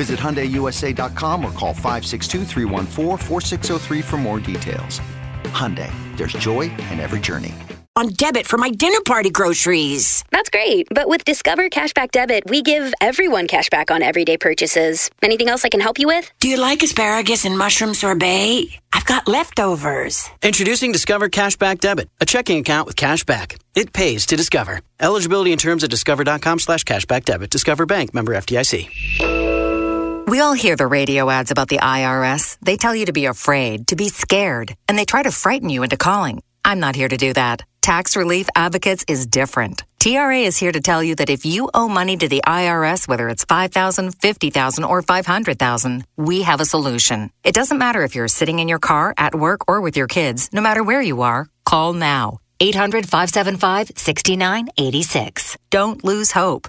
Visit HyundaiUSA.com or call 562 for more details. Hyundai, there's joy in every journey. On debit for my dinner party groceries. That's great, but with Discover Cashback Debit, we give everyone cashback on everyday purchases. Anything else I can help you with? Do you like asparagus and mushroom sorbet? I've got leftovers. Introducing Discover Cashback Debit, a checking account with cashback. It pays to Discover. Eligibility and terms at discover.com slash cashback debit. Discover Bank, member FDIC. We all hear the radio ads about the IRS. They tell you to be afraid, to be scared, and they try to frighten you into calling. I'm not here to do that. Tax Relief Advocates is different. TRA is here to tell you that if you owe money to the IRS, whether it's 5000 50000 or 500000 we have a solution. It doesn't matter if you're sitting in your car, at work, or with your kids. No matter where you are, call now. 800 575 6986. Don't lose hope.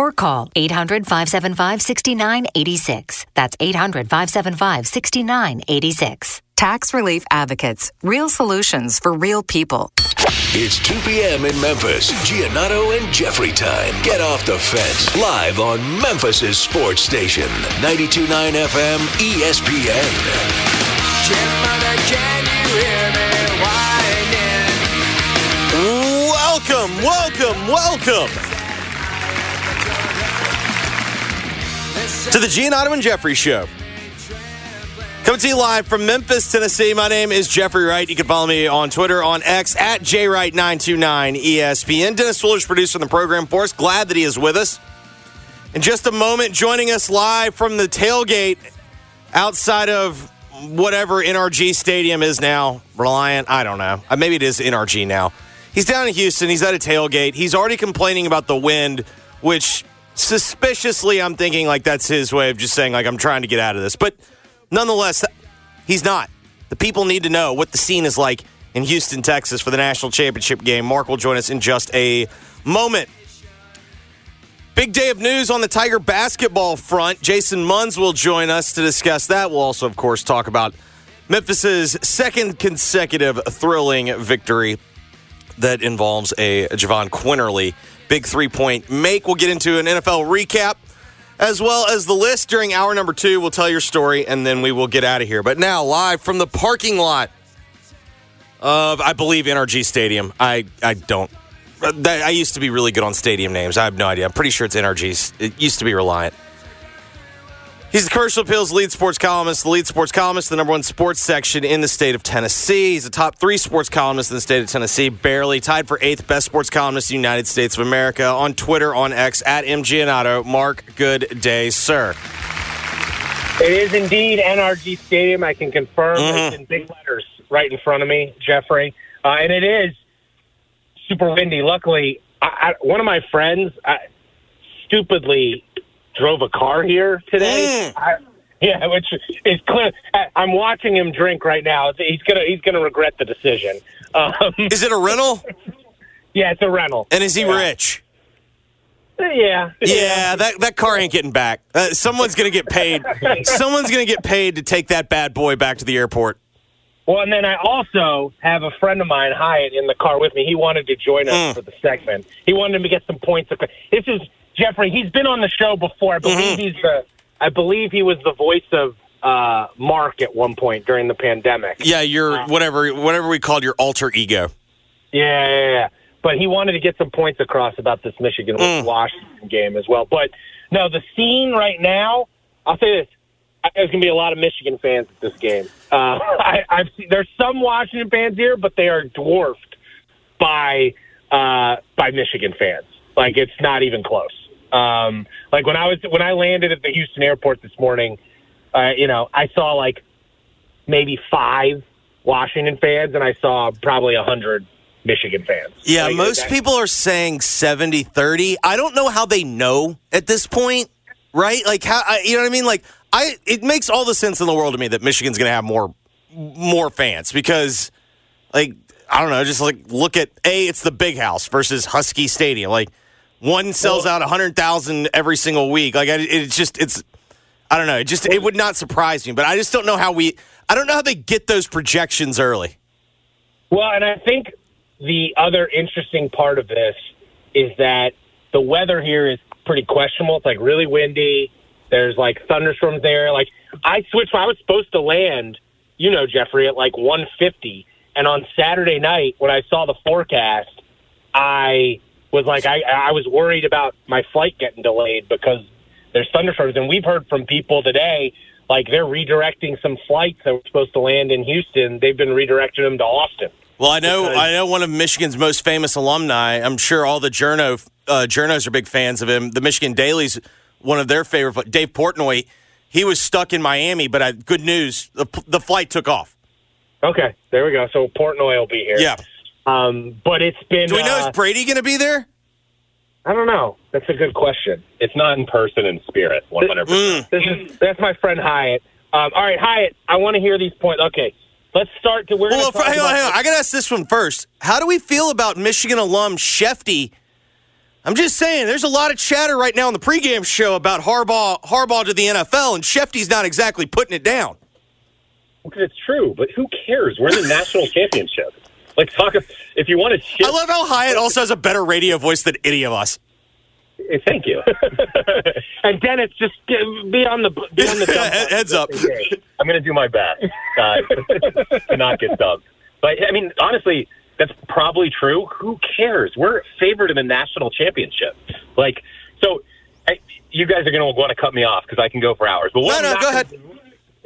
or call 800 575 6986. That's 800 575 6986. Tax Relief Advocates. Real solutions for real people. It's 2 p.m. in Memphis. Giannotto and Jeffrey time. Get off the fence. Live on Memphis' sports station. 92.9 FM ESPN. can you hear me Welcome, welcome, welcome to the Giannotto and Jeffrey Show. Coming to you live from Memphis, Tennessee. My name is Jeffrey Wright. You can follow me on Twitter, on X, at JWright929 ESPN. Dennis Fuller's producer on the program for us. Glad that he is with us. In just a moment, joining us live from the tailgate outside of whatever NRG Stadium is now. Reliant, I don't know. Uh, maybe it is NRG now. He's down in Houston. He's at a tailgate. He's already complaining about the wind, which suspiciously, I'm thinking like that's his way of just saying like I'm trying to get out of this. But nonetheless, he's not. The people need to know what the scene is like in Houston, Texas for the national championship game. Mark will join us in just a moment. Big day of news on the Tiger basketball front. Jason Munz will join us to discuss that. We'll also, of course, talk about Memphis's second consecutive thrilling victory that involves a Jahvon Quinerly big three point make. We'll get into an NFL recap as well as the list during hour number two. We'll tell your story and then we will get out of here. But now, live from the parking lot of, I believe, NRG Stadium. I, I don't. I used to be really good on stadium names. I have no idea. I'm pretty sure it's NRG. It used to be Reliant. He's the Commercial Appeals lead sports columnist, the lead sports columnist, the number one sports section in the state of Tennessee. He's a top three sports columnist in the state of Tennessee, barely tied for eighth best sports columnist in the United States of America. On Twitter, on X, at MGiannotto. Mark, good day, sir. It is indeed NRG Stadium. I can confirm Mm-hmm. it's in big letters right in front of me, Jeffrey. Uh, and it is super windy. Luckily, I, I, one of my friends I, stupidly drove a car here today. I, yeah, which is clear. I'm watching him drink right now. He's gonna he's gonna regret the decision. Um, Is it a rental? yeah, it's a rental. And is he Yeah. rich? Yeah, Yeah, that, that car ain't getting back. Uh, someone's going to get paid. Someone's going to get paid to take that bad boy back to the airport. Well, and then I also have a friend of mine, Hyatt, in the car with me. He wanted to join us Mm. for the segment. He wanted to get some points. This is Jeffrey. He's been on the show before. I believe Mm-hmm. he's the. I believe he was the voice of uh, Mark at one point during the pandemic. Yeah, your whatever whatever we called your alter ego. Yeah, yeah, yeah. But he wanted to get some points across about this Michigan Mm. Washington game as well. But no, the scene right now, I'll say this. I- There's going to be a lot of Michigan fans at this game. Uh, I, I've seen, there's some Washington fans here, but they are dwarfed by uh, by Michigan fans. Like it's not even close. Um, like when I was when I landed at the Houston airport this morning, uh, you know, I saw like maybe five Washington fans, and I saw probably a hundred Michigan fans. Yeah, Like, most that- people are saying 70 30. I don't know how they know at this point, right? Like how I, you know what I mean? Like I it makes all the sense in the world to me that Michigan's going to have more more fans because like I don't know, just like look at A, it's the big house versus Husky Stadium. Like one sells out 100,000 every single week. Like I, it's just it's I don't know, it just it would not surprise me, but I just don't know how we I don't know how they get those projections early. Well, and I think the other interesting part of this is that the weather here is pretty questionable. It's like really windy. There's like thunderstorms there. Like I switched. I was supposed to land, you know, Jeffrey, at like 150. And on Saturday night, when I saw the forecast, I was like, I, I was worried about my flight getting delayed because there's thunderstorms. And we've heard from people today, like they're redirecting some flights that were supposed to land in Houston. They've been redirecting them to Austin. Well, I know Because- I know one of Michigan's most famous alumni. I'm sure all the journo uh, journos are big fans of him. The Michigan Daily's one of their favorite. Dave Portnoy, he was stuck in Miami, but I, good news, the, the flight took off. Okay, there we go. So Portnoy will be here. Yeah. Um, but it's been. Do we know uh, is Brady going to be there? I don't know. That's a good question. It's not in person in spirit, 100%. Mm. This is that's my friend Hyatt. Um, all right, Hyatt. I want to hear these points. Okay, let's start to. We're Well, hang on, hang on. I got to ask this one first. How do we feel about Michigan alum Shefty? I'm just saying, there's a lot of chatter right now on the pregame show about Harbaugh, Harbaugh to the NFL, and Shefty's not exactly putting it down. Because it's true, but who cares? We're in the national championship. Like, talk if you want to shit. I love how Hyatt also has a better radio voice than any of us. Thank you. and Dennis, just give, be on the be on the dump button Heads up. just in case. I'm going to do my best uh, to not get dubbed. But I mean, honestly, that's probably true. Who cares? We're favored in the national championship. Like, so I, you guys are going to want to cut me off because I can go for hours. But what No, no, go ahead.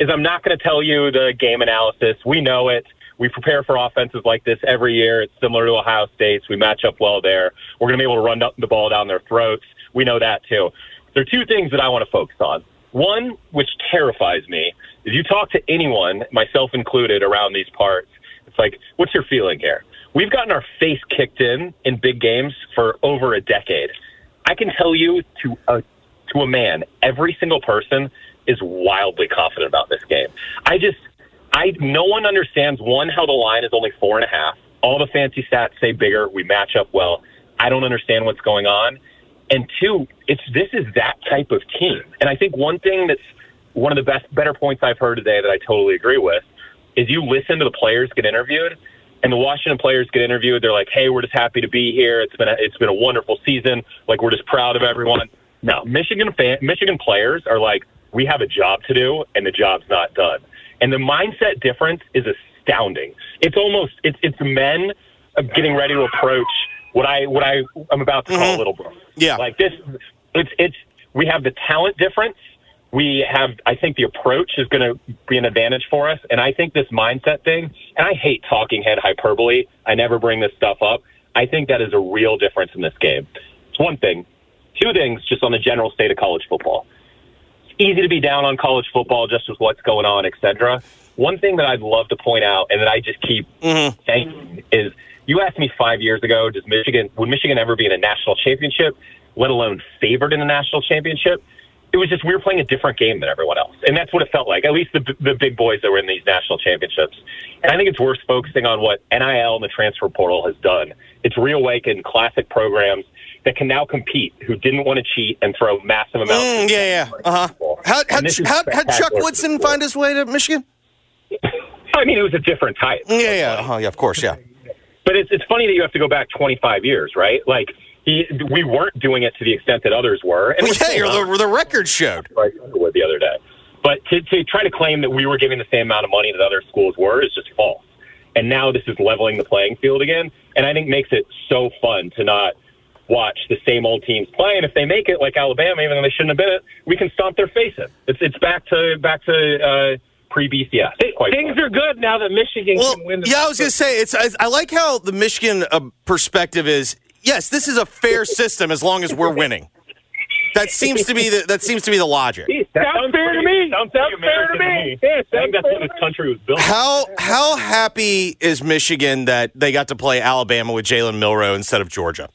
Is I'm not going to tell you the game analysis. We know it. We prepare for offenses like this every year. It's similar to Ohio State's. We match up well there. We're going to be able to run the ball down their throats. We know that too. There are two things that I want to focus on. One, which terrifies me, if you talk to anyone, myself included, around these parts. It's like, what's your feeling here? We've gotten our face kicked in in big games for over a decade. I can tell you to a to a man, every single person is wildly confident about this game. I just, I no one understands one how the line is only four and a half. All the fancy stats say bigger. We match up well. I don't understand what's going on. And two, it's this is that type of team. And I think one thing that's one of the best better points I've heard today that I totally agree with is you listen to the players get interviewed and the Washington players get interviewed. They're like, "Hey, we're just happy to be here. It's been a, it's been a wonderful season. Like we're just proud of everyone." No, Michigan fan, Michigan players are like, "We have a job to do, and the job's not done." And the mindset difference is astounding. It's almost it's it's men getting ready to approach what I what I I'm about to call mm-hmm. little bro. Yeah. Like this, it's it's we have the talent difference. We have, I think, the approach is going to be an advantage for us, and I think this mindset thing. And I hate talking head hyperbole. I never bring this stuff up. I think that is a real difference in this game. It's one thing. Two things, just on the general state of college football. Easy to be down on college football just with what's going on, et cetera. One thing that I'd love to point out, and that I just keep mm-hmm. saying, is you asked me five years ago, does Michigan would Michigan ever be in a national championship, let alone favored in a national championship? It was just we were playing a different game than everyone else, and that's what it felt like. At least the the big boys that were in these national championships. And I think it's worth focusing on what NIL and the transfer portal has done. It's reawakened classic programs that can now compete who didn't want to cheat and throw massive amounts. Mm, yeah, yeah. Uh huh. How how And this is how how'd Chuck Woodson find his way to Michigan? I mean, it was a different type. Yeah, yeah, oh, yeah, of course, yeah. But it's it's funny that you have to go back 25 years, right? Like he, we weren't doing it to the extent that others were. And Well, yeah, still you're not. the, the record showed. Like Underwood the other day. But to, to try to claim that we were giving the same amount of money that other schools were is just false. And now this is leveling the playing field again, and I think makes it so fun to not watch the same old teams play. And if they make it like Alabama, even though they shouldn't have been it, we can stomp their faces. It's it's back to back to uh, pre BCS. Things are good now that Michigan Well, can win. The yeah, I was going to say it's. I, I like how the Michigan uh, perspective is. Yes, this is a fair system as long as we're winning. That seems to be the that seems to be the logic. That Sounds fair to me. Sounds, Sounds pretty fair to American me. Yeah, I sounds think that's fair what to this country was built. on. How how happy is Michigan that they got to play Alabama with Jalen Milroe instead of Georgia?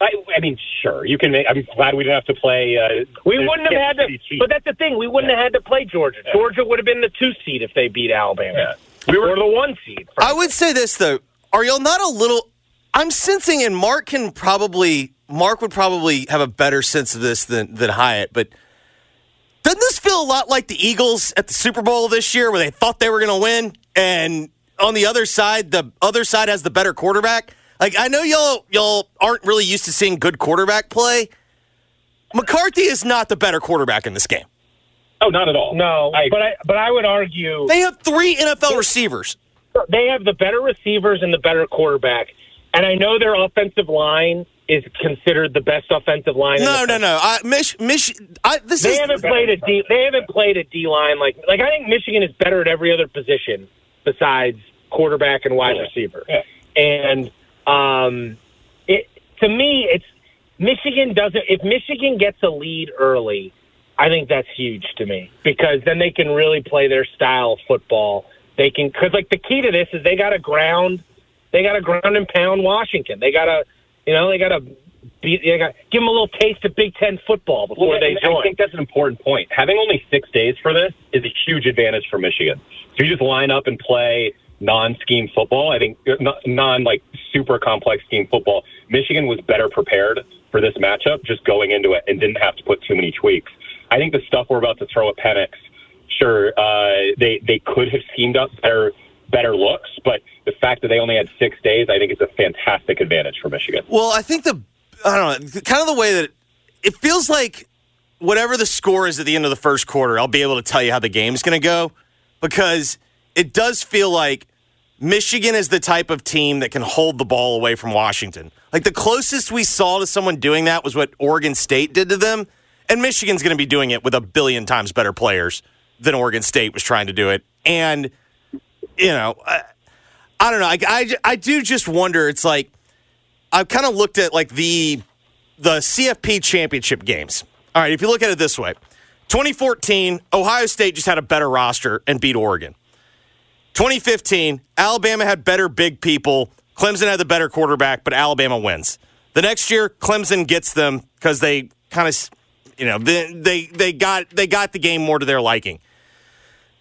I, I mean, sure, you can make. I'm glad we didn't have to play. Uh, We wouldn't have had to, the Chiefs. but that's the thing. We wouldn't have had to play Georgia. Georgia would have been the two seed if they beat Alabama. We were the one seed. I would say this though: Are y'all not a little? I'm sensing, and Mark can probably Mark would probably have a better sense of this than than Hyatt, but. Doesn't this feel a lot like the Eagles at the Super Bowl this year, where they thought they were going to win, and on the other side, the other side has the better quarterback? Like I know y'all y'all aren't really used to seeing good quarterback play. McCarthy is not the better quarterback in this game. Oh, not at all. No, but I but I would argue They have three NFL receivers. they have the better receivers and the better quarterback. And I know their offensive line is considered the best offensive line. in No, the no, no. I, Mich, Mich, I, this They is haven't played a D. They haven't played a D line like like I think Michigan is better at every other position besides quarterback and wide receiver. And um, it to me, it's Michigan doesn't. If Michigan gets a lead early, I think that's huge to me because then they can really play their style of football. They can because like the key to this is they got to ground, they got to ground and pound Washington. They got to, you know, they got to beat. They got give them a little taste of Big Ten football before Well, they and join. I think that's an important point. Having only six days for this is a huge advantage for Michigan. So you just line up and play non-scheme football. I think uh, non like super complex scheme football. Michigan was better prepared for this matchup just going into it and didn't have to put too many tweaks. I think the stuff we're about to throw at Penix, sure, uh, they they could have schemed up better better looks, but the fact that they only had six days, I think, is a fantastic advantage for Michigan. Well, I think the I don't know, kind of the way that it feels like whatever the score is at the end of the first quarter, I'll be able to tell you how the game's going to go because it does feel like Michigan is the type of team that can hold the ball away from Washington. Like the closest we saw to someone doing that was what Oregon State did to them, and Michigan's going to be doing it with a billion times better players than Oregon State was trying to do it. And you know, I, I don't know. I, I, I do just wonder. It's like I've kind of looked at like the the CFP championship games. All right, if you look at it this way, 2014, Ohio State just had a better roster and beat Oregon. 2015, Alabama had better big people. Clemson had the better quarterback, but Alabama wins. The next year, Clemson gets them because they kind of, you know, they, they they got they got the game more to their liking.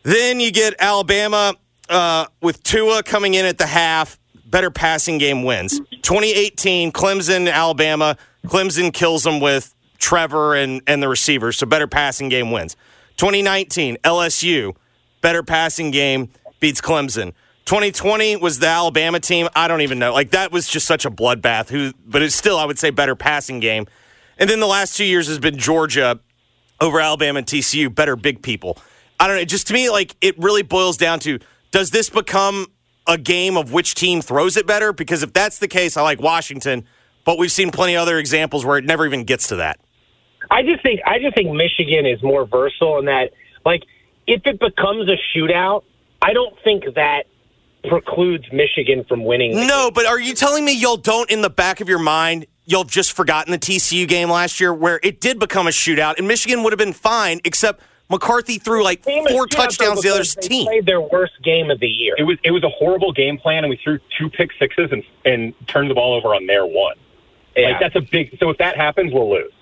Then you get Alabama uh, with Tua coming in at the half. Better passing game wins. 2018, Clemson, Alabama. Clemson kills them with Trevor and, and the receivers, so better passing game wins. 2019, LSU, better passing game beats Clemson. 2020 was the Alabama team. I don't even know. Like that was just such a bloodbath. Who, but it's still, I would say, better passing game. And then the last two years has been Georgia over Alabama and TCU, better big people. I don't know. Just to me, like it really boils down to does this become a game of which team throws it better? Because if that's the case, I like Washington, but we've seen plenty of other examples where it never even gets to that. I just think I just think Michigan is more versatile in that like if it becomes a shootout, I don't think that precludes Michigan from winning. No, but are you telling me y'all don't in the back of your mind? Y'all have just forgotten the TCU game last year where it did become a shootout and Michigan would have been fine, except McCarthy threw like four shootout, though, touchdowns the other team. Played their worst game of the year. It was it was a horrible game plan, and we threw two pick sixes and and turned the ball over on their one. Yeah. Like that's a big. So if that happens, we'll lose.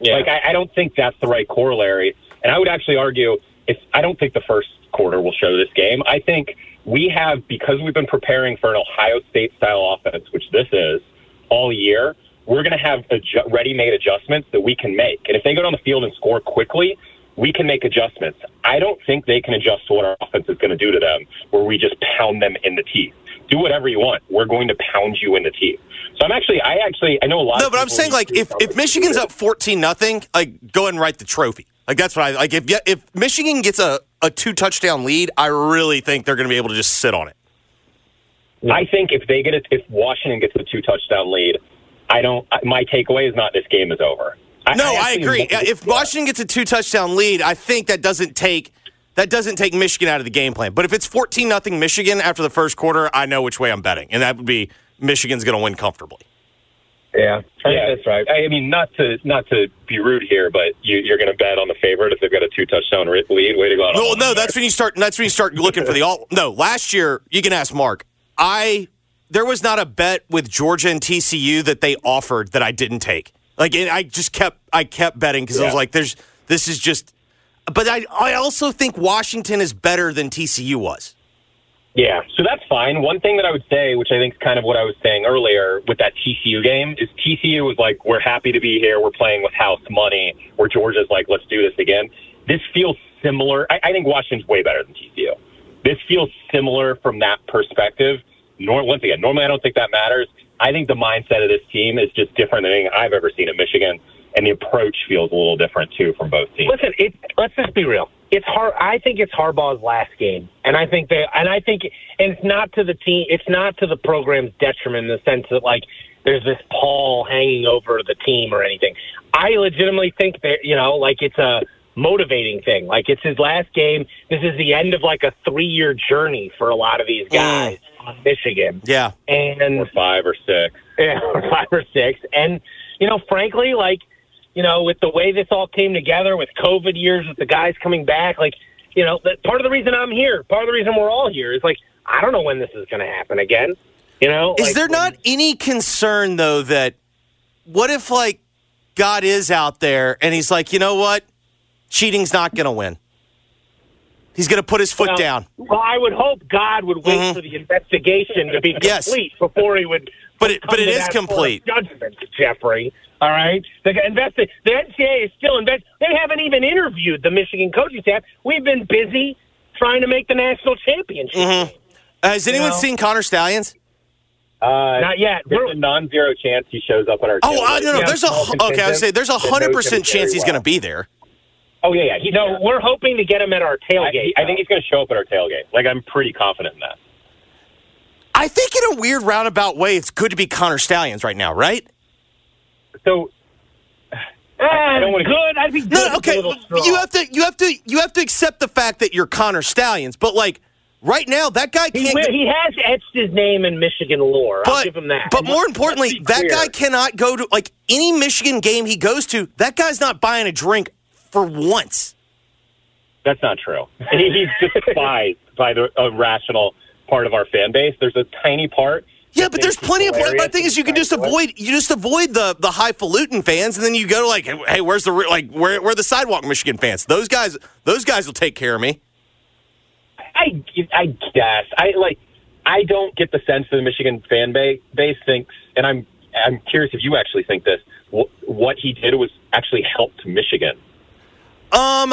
Yeah. Like I, I don't think that's the right corollary, and I would actually argue if I don't think the first quarter will show this game. I think we have because we've been preparing for an Ohio State style offense, which this is all year. We're going to have adju- ready-made adjustments that we can make, and if they go down the field and score quickly, we can make adjustments. I don't think they can adjust to what our offense is going to do to them, where we just pound them in the teeth. Do whatever you want. We're going to pound you in the teeth. So I'm actually, I actually, I know a lot. No, of but I'm saying like if, if Michigan's up fourteen nothing, like go and write the trophy. Like that's what I like. If if Michigan gets a, a two touchdown lead, I really think they're going to be able to just sit on it. I think if they get it, if Washington gets the two touchdown lead, I don't. My takeaway is not this game is over. no, I, actually agree. think- If Washington gets a two touchdown lead, I think that doesn't take that doesn't take Michigan out of the game plan. But if it's fourteen nothing Michigan after the first quarter, I know which way I'm betting, and that would be Michigan's going to win comfortably. Yeah, yeah, that's right. I mean, not to not to be rude here, but you, you're going to bet on the favorite if they've got a two touchdown lead. Way to go! Well, no, that's when you start. That's when you start looking for the all. No, last year you can ask Mark. I there was not a bet with Georgia and TCU that they offered that I didn't take. Like and I just kept I kept betting because I was like, "There's this is just." But I I also think Washington is better than TCU was. Yeah, so that's fine. One thing that I would say, which I think is kind of what I was saying earlier with that TCU game, is TCU was like, we're happy to be here. We're playing with house money. Where Georgia's like, let's do this again. This feels similar. I, I think Washington's way better than TCU. This feels similar from that perspective. Nor, once again, normally I don't think that matters. I think the mindset of this team is just different than anything I've ever seen at Michigan, and the approach feels a little different too from both teams. Listen, it, let's just be real. It's hard. I think it's Harbaugh's last game, and I think they, and I think, and it's not to the team. It's not to the program's detriment in the sense that like there's this pall hanging over the team or anything. I legitimately think that you know, like it's a motivating thing. Like it's his last game. This is the end of like a three year journey for a lot of these mm. guys on Michigan. Yeah, and or five or six. Yeah, or five or six. And, you know, frankly, like, you know, with the way this all came together with COVID years, with the guys coming back, like, you know, that part of the reason I'm here, part of the reason we're all here is like, I don't know when this is going to happen again. You know, Is Like, there not any concern though that what if like God is out there and he's like, you know what, cheating's not going to win. He's going to put his foot Well, down. Well, I would hope God would wait for the investigation to be Mm-hmm. Yes. complete before he would. But it- but it to is that sort of complete. Judgment, Jeffrey. All right, the investi- The NCAA is still invest. They haven't even interviewed the Michigan coaching staff. We've been busy trying to make the national championship. Uh, has anyone know? seen Connor Stalions? Uh, Not yet. There's a non-zero chance he shows up at our. Oh, uh, no, no. Yeah, There's a okay. I would say there's a hundred percent chance he's going to be there. Oh yeah, yeah. He, No, we're hoping to get him at our I, tailgate. he- I think he's going to show up at our tailgate. Like I'm pretty confident in that. I think in a weird roundabout way, it's good to be Connor Stalions right now, right? So eh, don't wanna- good. I'd be good. No, okay. You have to, you have to, you have to accept the fact that you're Connor Stalions, but like right now, that guy can't. will- he has etched his name in Michigan lore. I'll but, give him that. but more importantly, that guy cannot go to like any Michigan game he goes to. That guy's not buying a drink for once. that's not true. He, he's despised by the uh, irrational part of our fan base. There's a tiny part. Yeah, but there's plenty of. My thing is, you can just tries to win. avoid. You just avoid the the highfalutin fans, and then you go to like, hey, where's the like where where the sidewalk Michigan fans? Those guys, those guys will take care of me. I, I guess I like. I don't get the sense that the Michigan fan base, thinks, and I'm I'm curious if you actually think this. What, what he did was actually helped Michigan. Um.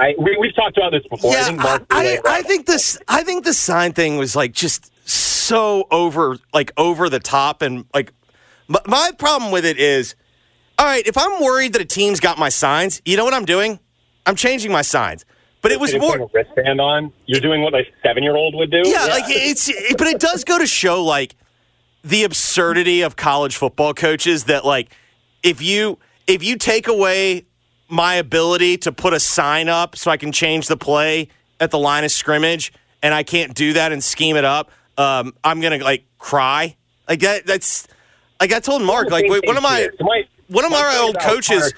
I we, we've talked about this before. I Yeah, think I, Mark I, Boulay- I think this. I think the sign thing was like just so over, like over the top, and like my, my problem with it is, all right, if I'm worried that a team's got my signs, you know what I'm doing? I'm changing my signs. But it was more. putting a wristband on. You're doing what a seven year old would do. Yeah, like it's. It, but it does go to show like the absurdity of college football coaches that like if you if you take away my ability to put a sign up so I can change the play at the line of scrimmage and I can't do that and scheme it up, um, I'm gonna like cry. Like that. That's like I told Mark. Like wait, one of my one of our old coaches.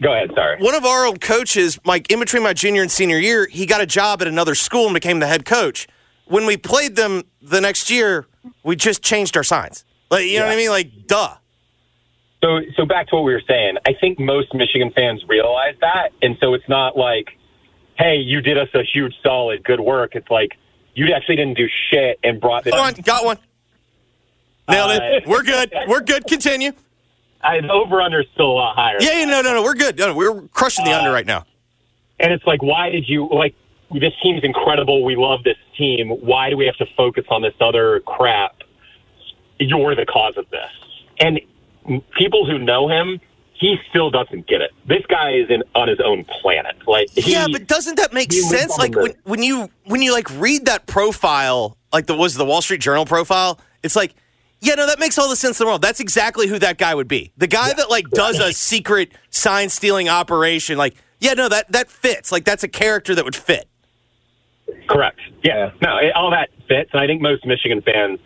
Go ahead. Sorry. One of our old coaches, like in between my junior and senior year, he got a job at another school and became the head coach. When we played them the next year, we just changed our signs. Like you know what I mean? Like duh. So, so back to what we were saying. I think most Michigan fans realize that, and so it's not like, "Hey, you did us a huge solid, good work." It's like you actually didn't do shit and brought this. Got one, got one. Nailed it. Uh, We're good. We're good. Continue. I, the over under is still a lot higher. Yeah, yeah, no, no, no. We're good. No, we're crushing the under right now. And it's like, why did you like? This team's incredible. We love this team. Why do we have to focus on this other crap? You're the cause of this. And people who know him, he still doesn't get it. This guy is in on his own planet. Like, he, yeah, but doesn't that make sense? Like when, when you when you like read that profile, like the was the Wall Street Journal profile, it's like, yeah, no, that makes all the sense in the world. That's exactly who that guy would be. The guy that like does a secret sign stealing operation. Like, yeah, no, that that fits. Like that's a character that would fit. Correct. Yeah. No, it, all that fits, and I think most Michigan fans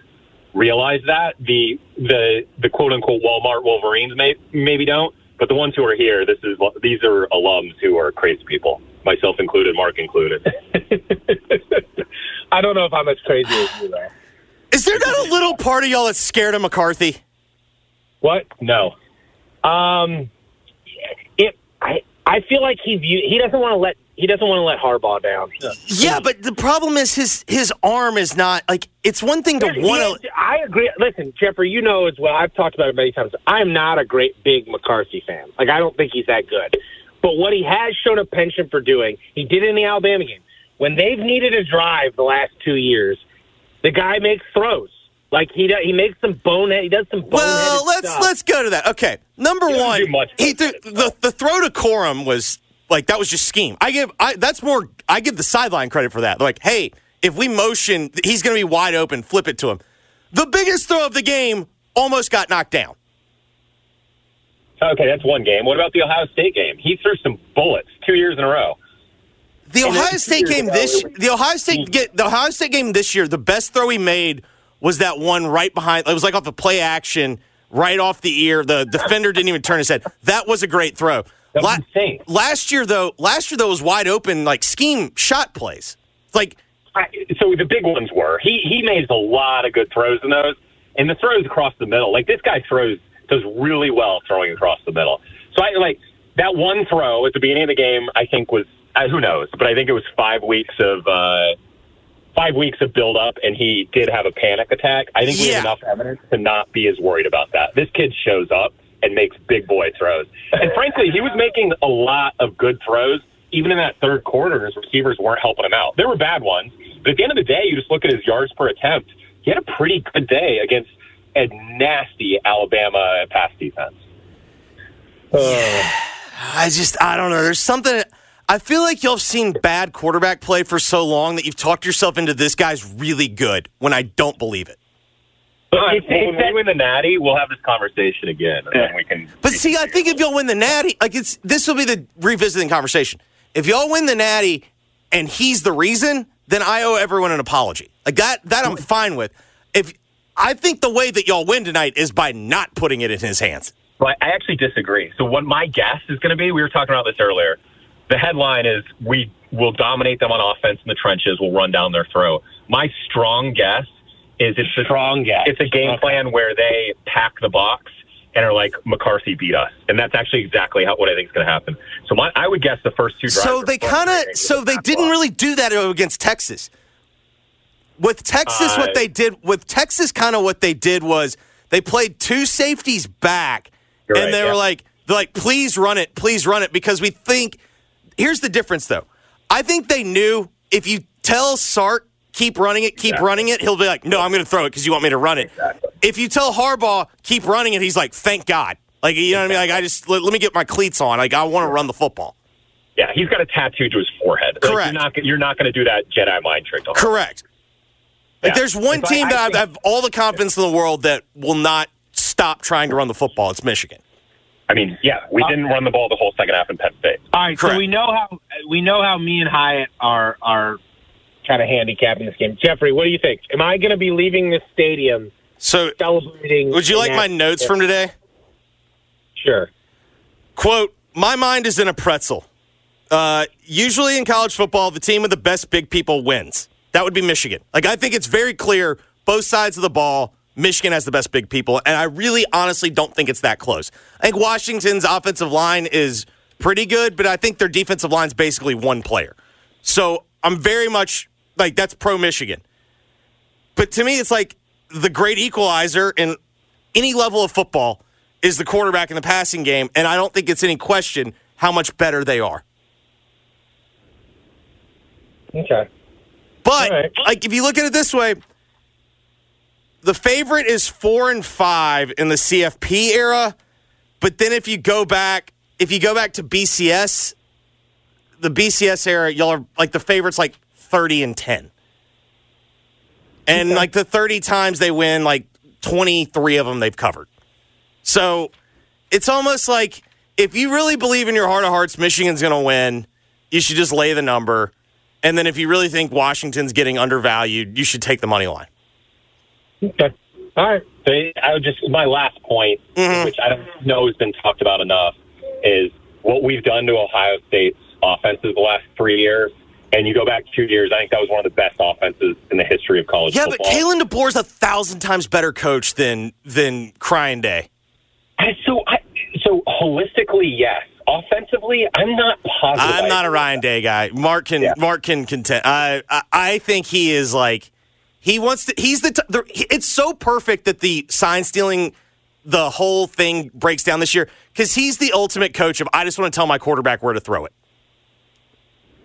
realize that. The the the quote unquote Walmart Wolverines may, maybe don't, but the ones who are here, this is these are alums who are crazy people, myself included, Mark included. I don't know if I'm as crazy as you are. Is there not a little part of y'all that's scared of McCarthy? What? no. Um, it. I I feel like he view he doesn't want to let he doesn't want to let Harbaugh down. Yeah, but the problem is his his arm is not like it's one thing to want to. I agree. Listen, Jeffrey, you know as well. I've talked about it many times. I am not a great big McCarthy fan. Like I don't think he's that good. But what he has shown a penchant for doing, he did in the Alabama game. When they've needed a drive the last two years, the guy makes throws. Like he does, he makes some bonehead. He does some boneheaded Well, let's stuff. let's go to that. Okay, number doesn't one, do much. he threw, the the throw to Corum was like that was just scheme. I give I that's more I give the sideline credit for that. Like, hey, if we motion, he's going to be wide open. Flip it to him. The biggest throw of the game almost got knocked down. Okay, that's one game. What about the Ohio State game? He threw some bullets two years in a row. The And Ohio State game ago, this was- the Ohio State mm. get the Ohio State game this year. The best throw he made was that one right behind. It was like off the play action, right off the ear. The defender didn't even turn his head. That was a great throw. That was insane. Last year though, last year though was wide open like scheme shot plays. It's like I, so the big ones were he he made a lot of good throws in those, and the throws across the middle. Like this guy throws does really well throwing across the middle. So I like that one throw at the beginning of the game. I think was uh, who knows, but I think it was five weeks of uh, five weeks of build up, and he did have a panic attack. I think we Yeah. have enough evidence to not be as worried about that. This kid shows up and makes big boy throws, and frankly, he was making a lot of good throws. Even in that third quarter, his receivers weren't helping him out. There were bad ones, but at the end of the day, you just look at his yards per attempt. He had a pretty good day against a nasty Alabama pass defense. I just I don't know. There's something. I feel like y'all have seen bad quarterback play for so long that you've talked yourself into this guy's really good when I don't believe it. But if, when we win the Natty, we'll have this conversation again, and then we can. But see, I think if y'all win the Natty, like it's this will be the revisiting conversation. If y'all win the Natty and he's the reason, then I owe everyone an apology. Like that, that I'm fine with. If I think the way that y'all win tonight is by not putting it in his hands. Well, I actually disagree. So what my guess is going to be, we were talking about this earlier. The headline is we will dominate them on offense in the trenches. We'll run down their throat. My strong guess is it's a Strong guess. It's a game plan where they pack the box and are like McCarthy beat us, and that's actually exactly how, what I think is going to happen. So my, I would guess the first two. drives So they kind of, so they didn't block. really do that against Texas. With Texas, what Uh, they did with Texas, kind of what they did was they played two safeties back, and right, they yeah. were like, they're like, please run it, please run it, because we think. Here's the difference, though. I think they knew if you tell Sark keep running it, keep Exactly. running it, he'll be like, no, I'm going to throw it because you want me to run it. Exactly. If you tell Harbaugh keep running it, he's like, thank God. Like you know what I mean? Like I just let, let me get my cleats on. Like I want to run the football. Yeah, he's got a tattoo to his forehead. Like, Correct. you're not, you're not going to do that Jedi mind trick. To him. Correct. Like Yeah. there's one If team I that I think- have all the confidence in the world that will not stop trying to run the football. It's Michigan. I mean, yeah, we didn't run the ball the whole second half in Penn State. All right, Correct. so we know how we know how me and Hyatt are are kind of handicapping this game. Jeffrey, what do you think? Am I going to be leaving this stadium So, celebrating? would you like my notes from today? Sure. Quote, my mind is in a pretzel. Uh, usually in college football, the team with the best big people wins. That would be Michigan. Like, I think it's very clear, both sides of the ball, Michigan has the best big people. And I really honestly don't think it's that close. I think Washington's offensive line is pretty good, but I think their defensive line's basically one player. So I'm very much like, that's pro Michigan. But to me, it's like the great equalizer in any level of football is the quarterback in the passing game, and I don't think it's any question how much better they are. Okay. But right. like if you look at it this way, the favorite is four and five in the CFP era. But then if you go back, if you go back to BCS, the BCS era, y'all are like the favorites like 30 and 10. And like the 30 times they win, like 23 of them they've covered. So it's almost like if you really believe in your heart of hearts Michigan's going to win, you should just lay the number. And then if you really think Washington's getting undervalued, you should take the money line. Okay. All right. So I would just my last point, mm-hmm. which I don't know has been talked about enough, is what we've done to Ohio State's offenses the last three years. And you go back two years, I think that was one of the best offenses in the history of college Yeah, but football. Kalen DeBoer's a thousand times better coach than than Crying Day. I, so, I, so holistically, yes. Offensively, I'm not positive. I'm not a. Ryan Day guy. Mark can Yeah. Mark can contend. I, I I think he is like he wants to. He's the, t- the. It's so perfect that the sign stealing, the whole thing breaks down this year because he's the ultimate coach of. I just want to tell my quarterback where to throw it.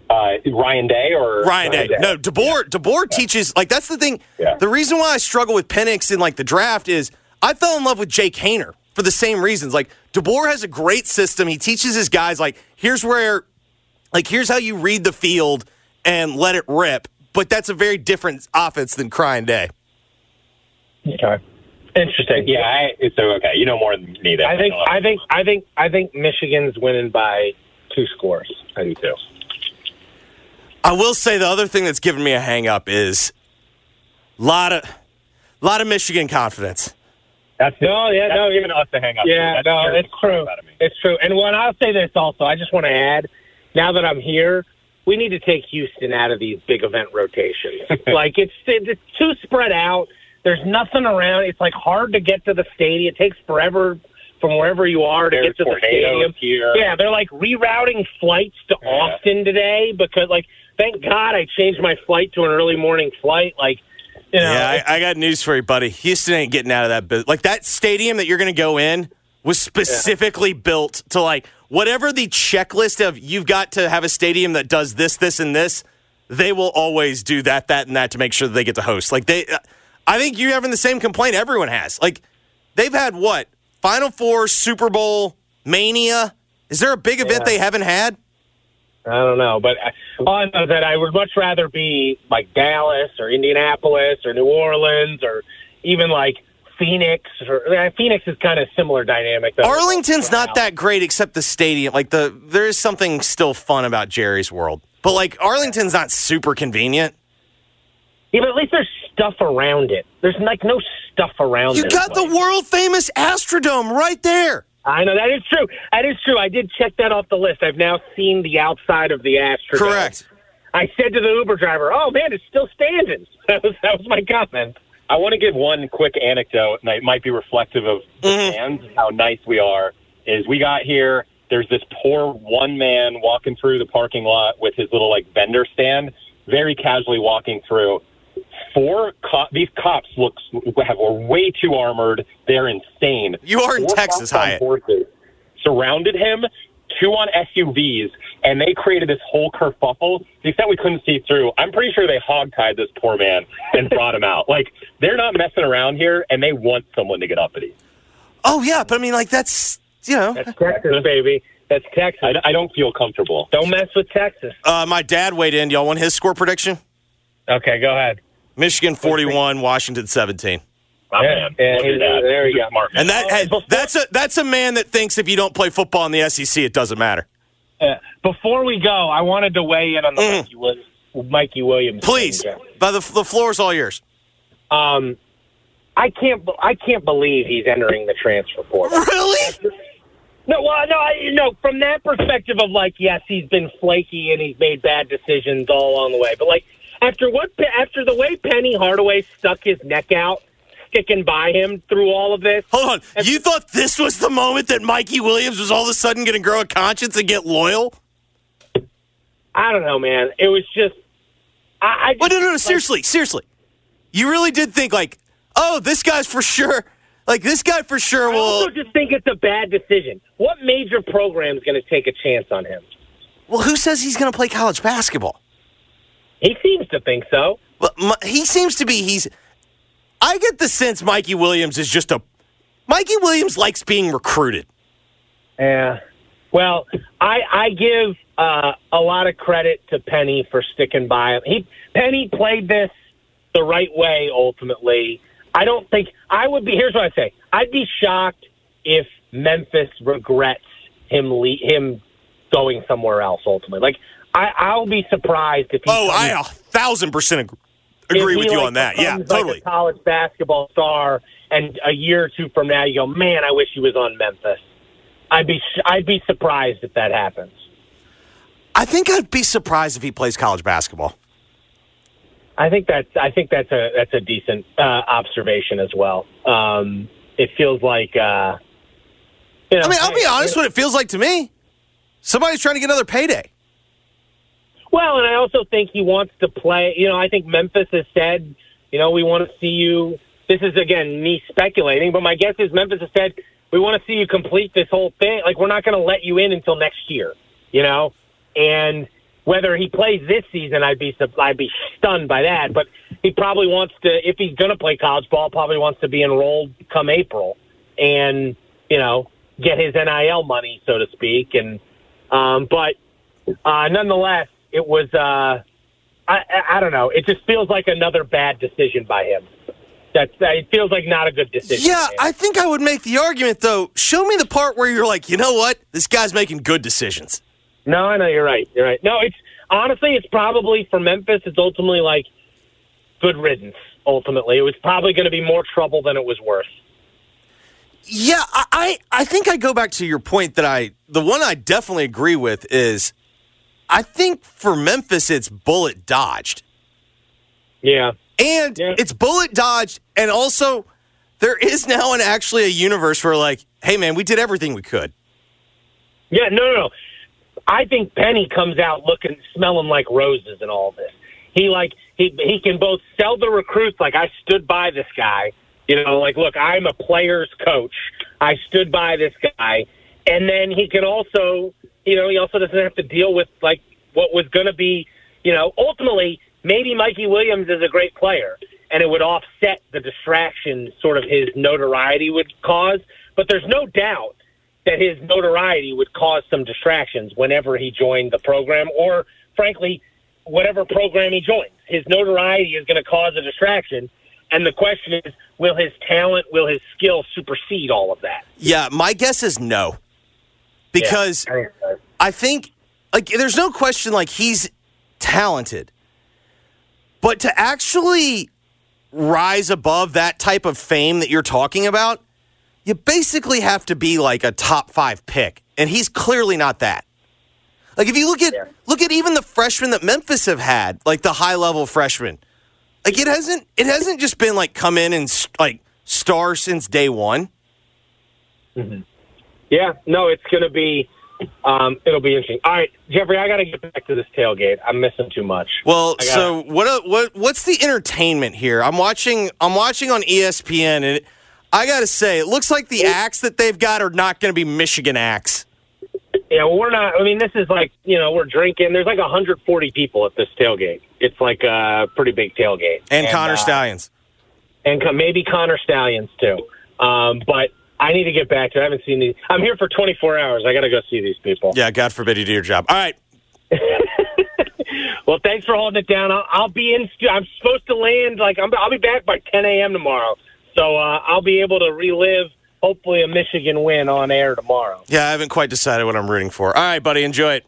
Uh, Ryan Day or Ryan Day. No, DeBoer. DeBoer teaches like that's the thing. Yeah. The reason why I struggle with Penix in like the draft is I fell in love with Jake Haener for the same reasons. Like DeBoer has a great system. He teaches his guys like here's where, like here's how you read the field and let it rip. But that's a very different offense than Crying Day. Okay. Interesting. Yeah, I, so okay, you know more than me. Then I think I think I think I think Michigan's winning by two scores. I do too. I will say the other thing that's given me a hang up is a lot of lot of Michigan confidence. That's No, yeah, that's no, giving us the hang up. Yeah, no, it's true. out of me. It's true. And when I'll say this also, I just want to add, now that I'm here, we need to take Houston out of these big event rotations. like it's it's too spread out. There's nothing around. It's like hard to get to the stadium. It takes forever from wherever you are to There's get to the stadium. here. Yeah, they're like rerouting flights to Yeah. Austin today because like thank God I changed my flight to an early morning flight. Like you know, Yeah, I, I got news for you, buddy. Houston ain't getting out of that business. Like that stadium that you're going to go in was specifically built to like whatever the checklist of you've got to have a stadium that does this, this, and this. They will always do that, that, and that to make sure that they get to host. Like they, uh, I think you're having the same complaint everyone has. Like they've had what Final Four, Super Bowl, Mania. Is there a big event Yeah. they haven't had? I don't know, but I, all I know is that I would much rather be like Dallas or Indianapolis or New Orleans or even like Phoenix. Or uh, Phoenix is kind of similar dynamic. Though. Arlington's not that great except the stadium. Like the there is something still fun about Jerry's World. But like Arlington's not super convenient. Yeah, but at least there's stuff around it. There's like no stuff around. You got the world famous Astrodome right there. I know that is true. That is true. I did check that off the list. I've now seen the outside of the Astrodome. Correct. I said to the Uber driver, "Oh man, it's still standing." That was that was my comment. I want to give one quick anecdote, and it might be reflective of the Mm-hmm. fans, how nice we are. Is we got here, there's this poor one man walking through the parking lot with his little like vendor stand, very casually walking through. Four co- these cops look have are way too armored. They're insane. You are in Four Texas, Hyatt. horses surrounded him, two on SUVs, and they created this whole kerfuffle. To the extent we couldn't see through, I'm pretty sure they hogtied this poor man and brought him out. Like they're not messing around here, and they want someone to get uppity. Oh yeah, but I mean like that's you know That's Texas, baby. That's Texas. I, I don't feel comfortable. Don't mess with Texas. uh, my dad weighed in. Y'all want his score prediction? Okay, go ahead. Michigan 41, Washington 17. My Yeah, man. yeah, Look he- that. there you go. Smart man. And that hey, that's a that's a man that thinks if you don't play football in the SEC, it doesn't matter. Uh, before we go, I wanted to weigh in on the Mm. Mikey, Wil- Mikey Williams. Please, thing, by the the floor is all yours. Um, I can't. I can't believe he's entering the transfer portal. Really? No, well, no, I, no. From that perspective of like, yes, he's been flaky and he's made bad decisions all along the way. But like, after what, after the way Penny Hardaway stuck his neck out, sticking by him through all of this. Hold on. You thought this was the moment that Mikey Williams was all of a sudden going to grow a conscience and get loyal? I don't know, man. It was just. I, I just, But no, no, no. like, Seriously, seriously. You really did think like, oh, this guy's for sure. Like this guy for sure I will. also just think it's a bad decision. What major program is going to take a chance on him? Well, who says he's going to play college basketball? He seems to think so. But my, he seems to be. He's. I get the sense Mikey Williams is just a. Mikey Williams likes being recruited. Yeah. Well, I I give uh, a lot of credit to Penny for sticking by him. He Penny played this the right way ultimately. I don't think I would be. Here's what I say: I'd be shocked if Memphis regrets him le- him going somewhere else ultimately. Like I, I'll be surprised if he. Oh, I comes- a thousand percent agree, agree with you like, on that. Yeah, like, totally. a college basketball star, and a year or two from now, you go, man, I wish he was on Memphis. I'd be I'd be surprised if that happens. I think I'd be surprised if he plays college basketball. I think that's I think that's a that's a decent uh, observation as well. Um, it feels like uh, you know. I mean, I'll be hey, honest. What it feels like to me, somebody's trying to get another payday. Well, and I also think he wants to play. You know, I think Memphis has said, you know, we want to see you. This is again me speculating, but my guess is Memphis has said we want to see you complete this whole thing. Like we're not going to let you in until next year. You know, and whether he plays this season, I'd be I'd be stunned by that. But he probably wants to, if he's going to play college ball, probably wants to be enrolled come April, and you know, get his NIL money, so to speak. And um, but uh, nonetheless, it was. Uh, I, I don't know. It just feels like another bad decision by him. That's it feels like not a good decision. Yeah, I think I would make the argument though. Show me the part where you're like, you know what, this guy's making good decisions. No, I know you're right. You're right. No, it's honestly, it's probably for Memphis. It's ultimately like good riddance. Ultimately, it was probably going to be more trouble than it was worth. Yeah, I, I I think I go back to your point that I the one I definitely agree with is I think for Memphis it's bullet dodged. Yeah. And it's bullet dodged and also there is now an actually a universe where like, hey man, we did everything we could. Yeah, no, no, no. I think Penny comes out looking, smelling like roses and all this. He like he he can both sell the recruits like I stood by this guy, you know, like look, I'm a player's coach. I stood by this guy, and then he can also, you know, he also doesn't have to deal with like what was going to be, you know, ultimately maybe Mikey Williams is a great player and it would offset the distraction sort of his notoriety would cause, but there's no doubt that his notoriety would cause some distractions whenever he joined the program or frankly whatever program he joins his notoriety is going to cause a distraction and the question is will his talent will his skill supersede all of that Yeah, my guess is no. Because Yeah, I think. I think like there's no question like he's talented. But to actually rise above that type of fame that you're talking about, you basically have to be like a top 5 pick and he's clearly not that. Like if you look at look at even the freshmen that Memphis have had, like the high level freshmen. Like it hasn't it hasn't just been like come in and st- like star since day 1. Mm-hmm. Yeah no it's going to be um, it'll be interesting all right jeffrey i got to get back to this tailgate i'm missing too much Well, I got so what? What? What's the entertainment here? I'm watching. I'm watching on ESPN, and it, I got to say, it looks like the acts that they've got are not going to be Michigan acts. Yeah, we're not. I mean, this is like you know we're drinking. There's like 140 people at this tailgate. It's like a pretty big tailgate. And, Connor uh, Stalions. and maybe Connor Stalions too. Um, but I need to get back to. I haven't seen these. I'm here for 24 hours. I got to go see these people. Yeah, God forbid you do your job. All right. Well, thanks for holding it down. I'll, I'll be in. I'm supposed to land like I'm, I'll be back by 10 a.m. tomorrow, so uh, I'll be able to relive hopefully a Michigan win on air tomorrow. Yeah, I haven't quite decided what I'm rooting for. All right, buddy, enjoy it.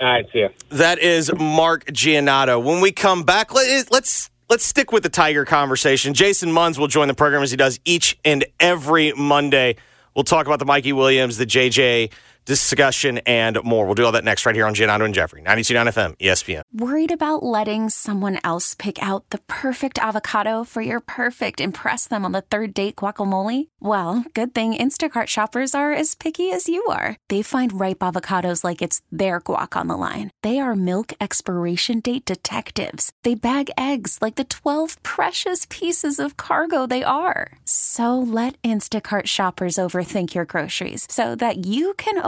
All right, see ya. That is Mark Giannotto. When we come back, let, let's let's stick with the Tiger conversation. Jason Munz will join the program as he does each and every Monday. We'll talk about the Mikey Williams, the JJ discussion, and more. We'll do all that next right here on Giannotto and Jeffrey, 92.9 FM, ESPN. Worried about letting someone else pick out the perfect avocado for your perfect impress them on the third date guacamole? Well, good thing Instacart shoppers are as picky as you are. They find ripe avocados like it's their guac on the line. They are milk expiration date detectives. They bag eggs like the 12 precious pieces of cargo they are. So let Instacart shoppers overthink your groceries so that you can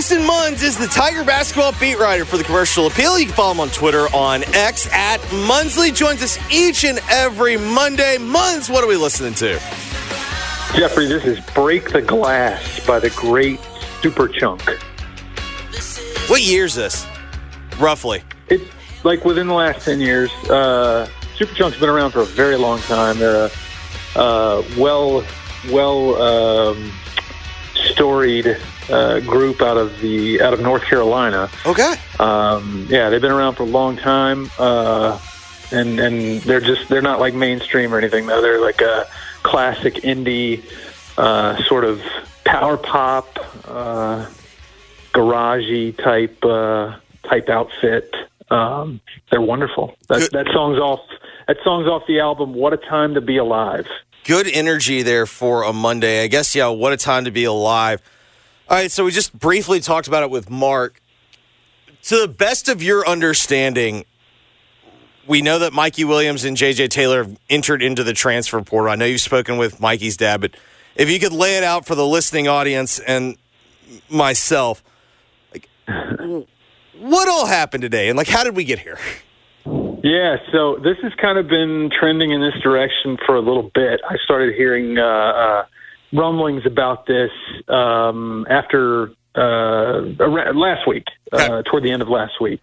Jason Munz is the Tiger basketball beat writer for the Commercial Appeal. You can follow him on Twitter on X at Munsley. Joins us each and every Monday. Munz, what are we listening to? Jeffrey, this is Break the Glass by the great Superchunk. What year is this, roughly? It's like within the last 10 years. Uh, Superchunk's been around for a very long time. They're a uh, well, well um, storied uh, group out of the out of North Carolina. Okay. Um, yeah, they've been around for a long time, uh, and and they're just they're not like mainstream or anything. Though they're like a classic indie uh, sort of power pop, uh, garagey type uh, type outfit. Um, they're wonderful. That, that song's off. That song's off the album. What a time to be alive. Good energy there for a Monday. I guess, yeah, what a time to be alive. All right, so we just briefly talked about it with Mark. To the best of your understanding, we know that Mikey Williams and JJ Taylor have entered into the transfer portal. I know you've spoken with Mikey's dad, but if you could lay it out for the listening audience and myself, like, what all happened today? And, like, how did we get here? Yeah, so this has kind of been trending in this direction for a little bit. I started hearing uh, uh, rumblings about this um, after uh, last week, uh, toward the end of last week.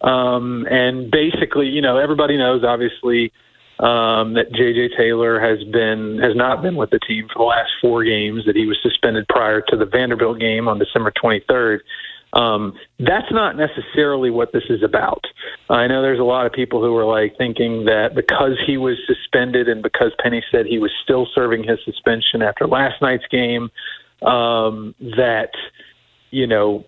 Um, and basically, you know, everybody knows obviously um, that JJ Taylor has been has not been with the team for the last four games. That he was suspended prior to the Vanderbilt game on December 23rd. Um, that's not necessarily what this is about. I know there's a lot of people who are like thinking that because he was suspended and because Penny said he was still serving his suspension after last night's game, um, that you know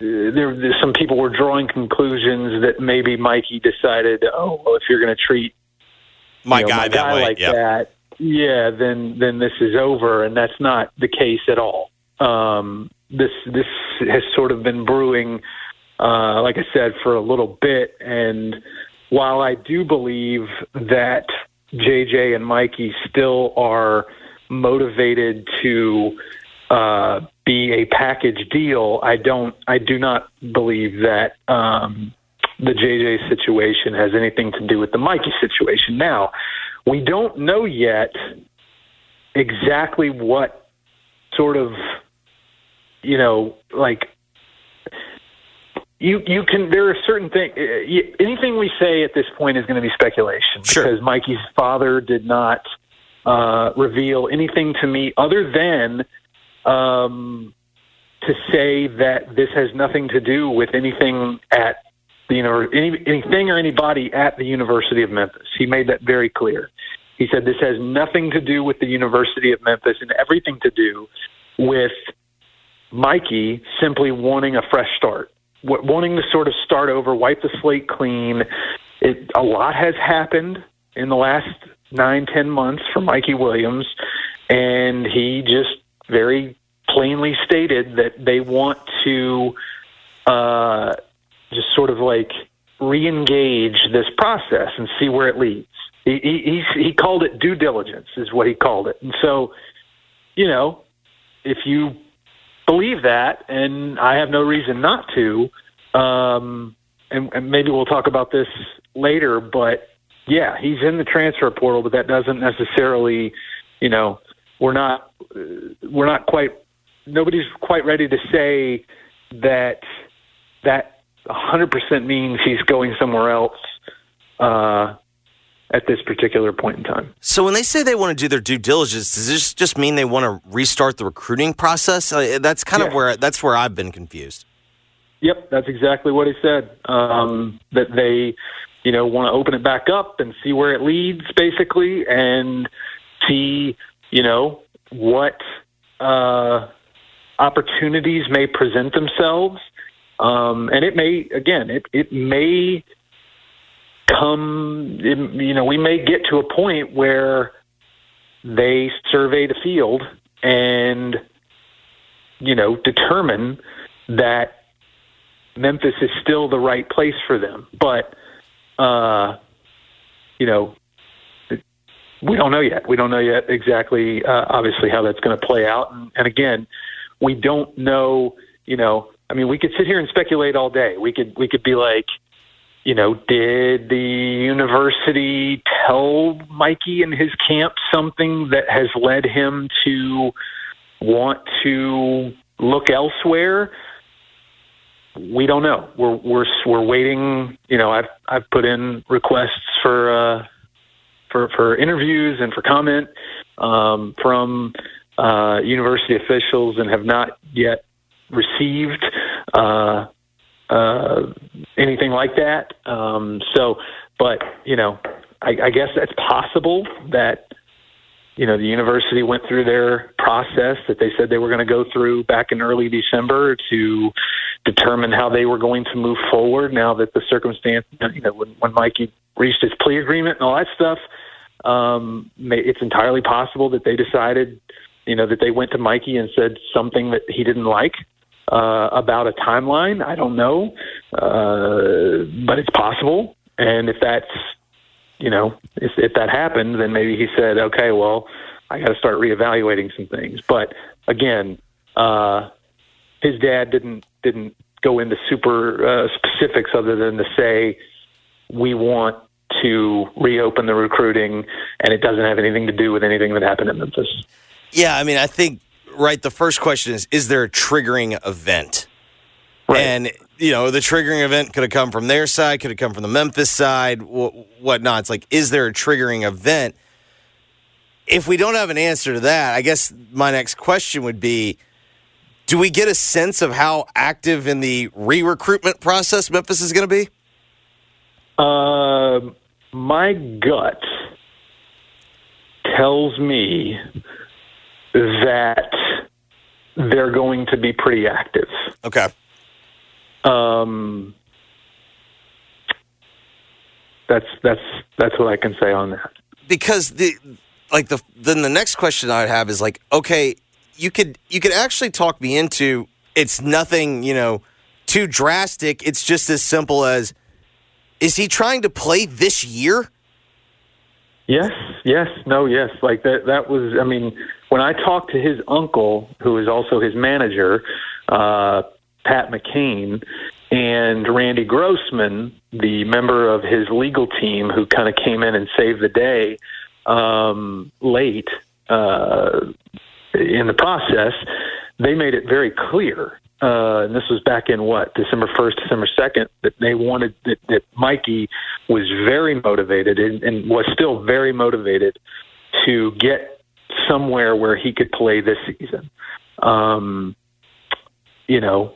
there, there some people were drawing conclusions that maybe Mikey decided, oh, well, if you're going to treat my you know, guy my that guy way, like yeah. that, yeah, then then this is over, and that's not the case at all. Um, this this has sort of been brewing, uh, like I said, for a little bit. And while I do believe that JJ and Mikey still are motivated to uh, be a package deal, I don't. I do not believe that um, the JJ situation has anything to do with the Mikey situation. Now, we don't know yet exactly what sort of you know, like you you can there are certain things anything we say at this point is going to be speculation Sure. because Mikey's father did not uh, reveal anything to me other than um, to say that this has nothing to do with anything at the univer- any, anything or anybody at the University of Memphis. He made that very clear. He said this has nothing to do with the University of Memphis and everything to do with Mikey simply wanting a fresh start, wanting to sort of start over, wipe the slate clean. It, a lot has happened in the last nine, ten months for Mikey Williams, and he just very plainly stated that they want to uh, just sort of like re-engage this process and see where it leads. He, he, he's, he called it due diligence, is what he called it, and so you know if you believe that, and I have no reason not to. Um, and, and maybe we'll talk about this later, but yeah, he's in the transfer portal, but that doesn't necessarily, you know, we're not uh, we're not quite nobody's quite ready to say that that 100% means he's going somewhere else uh, at this particular point in time. So when they say they want to do their due diligence, does this just mean they want to restart the recruiting process? Uh, That's kind of where that's where I've been confused. Yep, that's exactly what he said. Um, that they, you know, want to open it back up and see where it leads, basically, and see, you know, what uh, opportunities may present themselves. Um, and it may, again, it it may come. You know, we may get to a point where they survey the field and, you know, determine that Memphis is still the right place for them. But, uh, you know, we don't know yet. We don't know yet exactly, uh, obviously, how that's going to play out. And, and again, we don't know. You know, I mean, we could sit here and speculate all day. We could we could be like, you know, did the university tell Mikey and his camp something that has led him to want to look elsewhere? We don't know. We're we're we're waiting. You know, I've I've put in requests for uh, for for interviews and for comment um, from uh, university officials, and have not yet received uh, uh, anything like that. Um, so, but you know, I, I guess that's possible that you know the university went through their process that they said they were going to go through back in early December to determine how they were going to move forward. Now that the circumstance, you know, when, when Mikey reached his plea agreement and all that stuff, um, it's entirely possible that they decided, you know, that they went to Mikey and said something that he didn't like uh, about a timeline. I don't know, uh, but it's possible. And if that's, you know, if, if that happened, then maybe he said, okay, well, I got to start reevaluating some things. But again, uh, his dad didn't didn't go into super uh, specifics other than to say we want to reopen the recruiting, and it doesn't have anything to do with anything that happened in Memphis. Yeah, I mean, I think right. The first question is: Is there a triggering event? And you know, the triggering event could have come from their side, could have come from the Memphis side, wh- whatnot. It's like, is there a triggering event? If we don't have an answer to that, I guess my next question would be: Do we get a sense of how active in the re-recruitment process Memphis is going to be? Uh, my gut tells me that they're going to be pretty active. Okay. Um, that's that's that's what I can say on that. because the like the then the next question I'd have is like, okay, you could you could actually talk me into it's nothing, you know, too drastic. It's just as simple as is he trying to play this year? Yes, yes, no, yes. Like that. That was. I mean, when I talked to his uncle, who is also his manager, uh, Pat McCain, and Randy Grossman, the member of his legal team who kind of came in and saved the day um, late uh, in the process, they made it very clear. Uh, and this was back in what December first, December second, that they wanted that, that Mikey was very motivated and, and was still very motivated to get somewhere where he could play this season. Um, you know,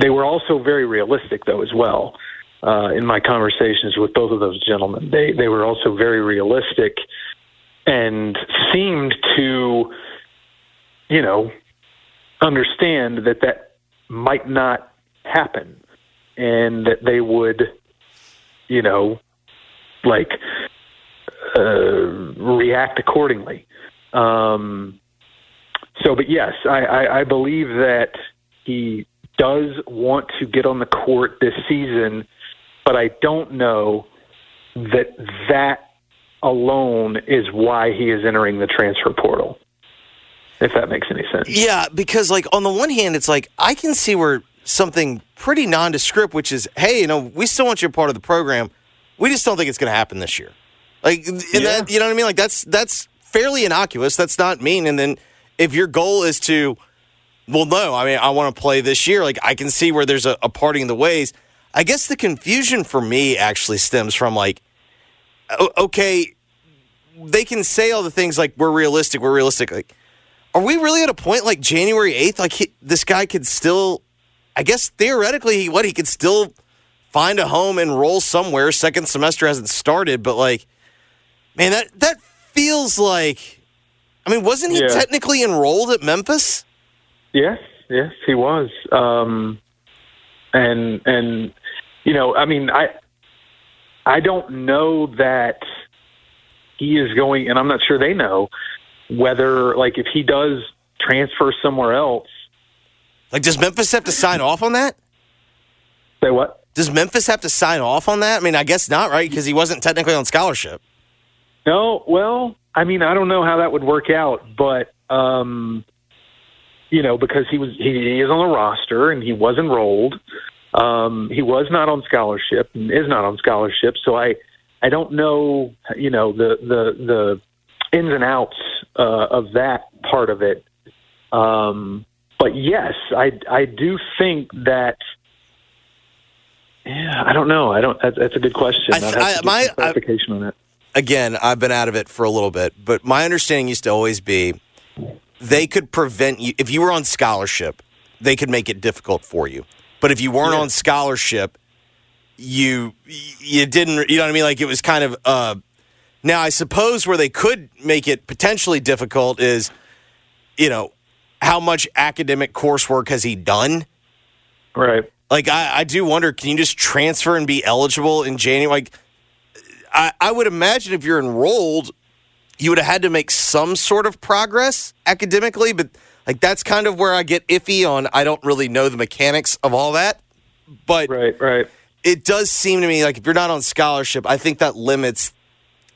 they were also very realistic, though, as well. Uh, in my conversations with both of those gentlemen, they they were also very realistic and seemed to, you know, understand that that might not happen, and that they would, you know, like uh, react accordingly. Um, so, but yes, I, I, I believe that he does want to get on the court this season, but I don't know that that alone is why he is entering the transfer portal. If that makes any sense. Yeah, because like on the one hand, it's like I can see where something pretty nondescript, which is, hey, you know, we still want you a part of the program. We just don't think it's going to happen this year. Like, Yeah. that, you know what I mean? Like that's that's fairly innocuous. That's not mean. And then if your goal is to, well, no, I mean, I want to play this year. Like I can see where there's a, a parting of the ways. I guess the confusion for me actually stems from like, okay, they can say all the things like we're realistic, we're realistic. Like, are we really at a point like January eighth? Like he, this guy could still, I guess theoretically, he, what he could still find a home and roll somewhere. Second semester hasn't started, but like, man, that that feels like. I mean, wasn't he Yeah. technically enrolled at Memphis? Yes, yes, he was. Um, and and you know, I mean, I I don't know that he is going, and I'm not sure they know whether, like, if he does transfer somewhere else. Like, does Memphis have to sign off on that? Say what? Does Memphis have to sign off on that? I mean, I guess not, right? Because he wasn't technically on scholarship. No, well, I mean, I don't know how that would work out, but um, you know, because he was he, he is on the roster and he was enrolled. Um, he was not on scholarship and is not on scholarship, so I I don't know, you know, the the the ins and outs uh, of that part of it. Um, but yes, I I do think that. Yeah, I don't know. I don't. That's, that's a good question. I I'd th- have to I- my- clarification on it. Again, I've been out of it for a little bit, but my understanding used to always be they could prevent you if you were on scholarship, they could make it difficult for you. But if you weren't on scholarship, you you didn't you know what I mean like it was kind of uh now I suppose where they could make it potentially difficult is you know how much academic coursework has he done? Right. Like I, I do wonder, can you just transfer and be eligible in January? Like I, I would imagine if you're enrolled, you would have had to make some sort of progress academically, but like that's kind of where I get iffy on. I don't really know the mechanics of all that, but right, right. It does seem to me like if you're not on scholarship, I think that limits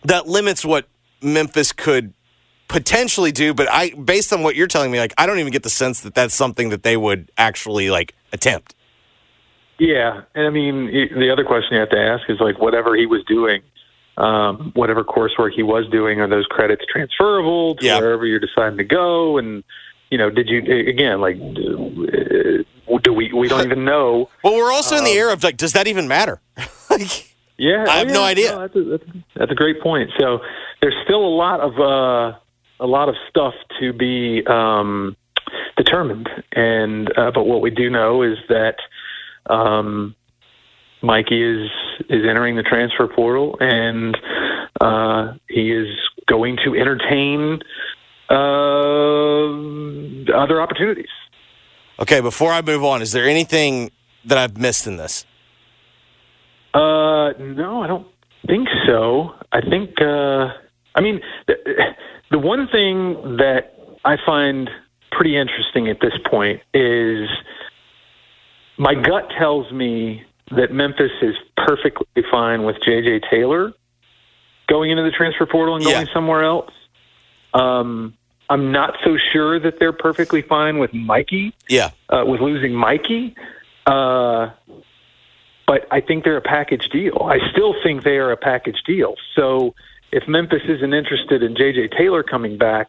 that limits what Memphis could potentially do. But I, based on what you're telling me, like I don't even get the sense that that's something that they would actually like attempt. Yeah, and I mean the other question you have to ask is like whatever he was doing, um, whatever coursework he was doing, are those credits transferable to wherever you're deciding to go? And you know, did you again like do, uh, do we we don't even know? Well, we're also in the Um, era of like, does that even matter? Yeah, I have oh, no yeah, idea. that's, a, that's, a, that's a great point. So there's still a lot of uh, a lot of stuff to be um, determined, and uh, but what we do know is that um, Mikey is is entering the transfer portal, and uh, he is going to entertain uh, other opportunities. Okay, before I move on, is there anything that I've missed in this? Uh, no, I don't think so. I think, uh, I mean, the, the one thing that I find pretty interesting at this point is my gut tells me that Memphis is perfectly fine with J.J. Taylor going into the transfer portal and going somewhere else. Um, I'm not so sure that they're perfectly fine with Mikey Yeah. uh, with losing Mikey. Uh, but I think they're a package deal. I still think they are a package deal. So if Memphis isn't interested in J.J. Taylor coming back,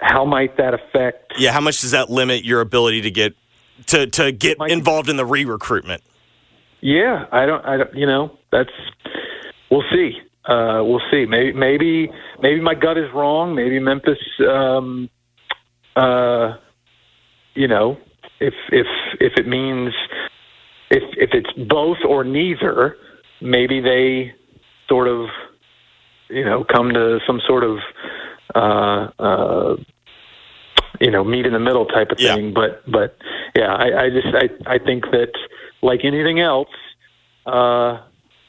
how might that affect? Yeah, how much does that limit your ability to get to to get involved in the re-recruitment? Yeah, I don't. I don't. You know, that's. We'll see. Uh, we'll see. Maybe, maybe, maybe my gut is wrong. Maybe Memphis. Um, uh, you know, if if if it means if if it's both or neither, maybe they sort of, you know, come to some sort of, uh, uh, you know, meet in the middle type of thing. But but yeah, I, I just I I think that like anything else, uh,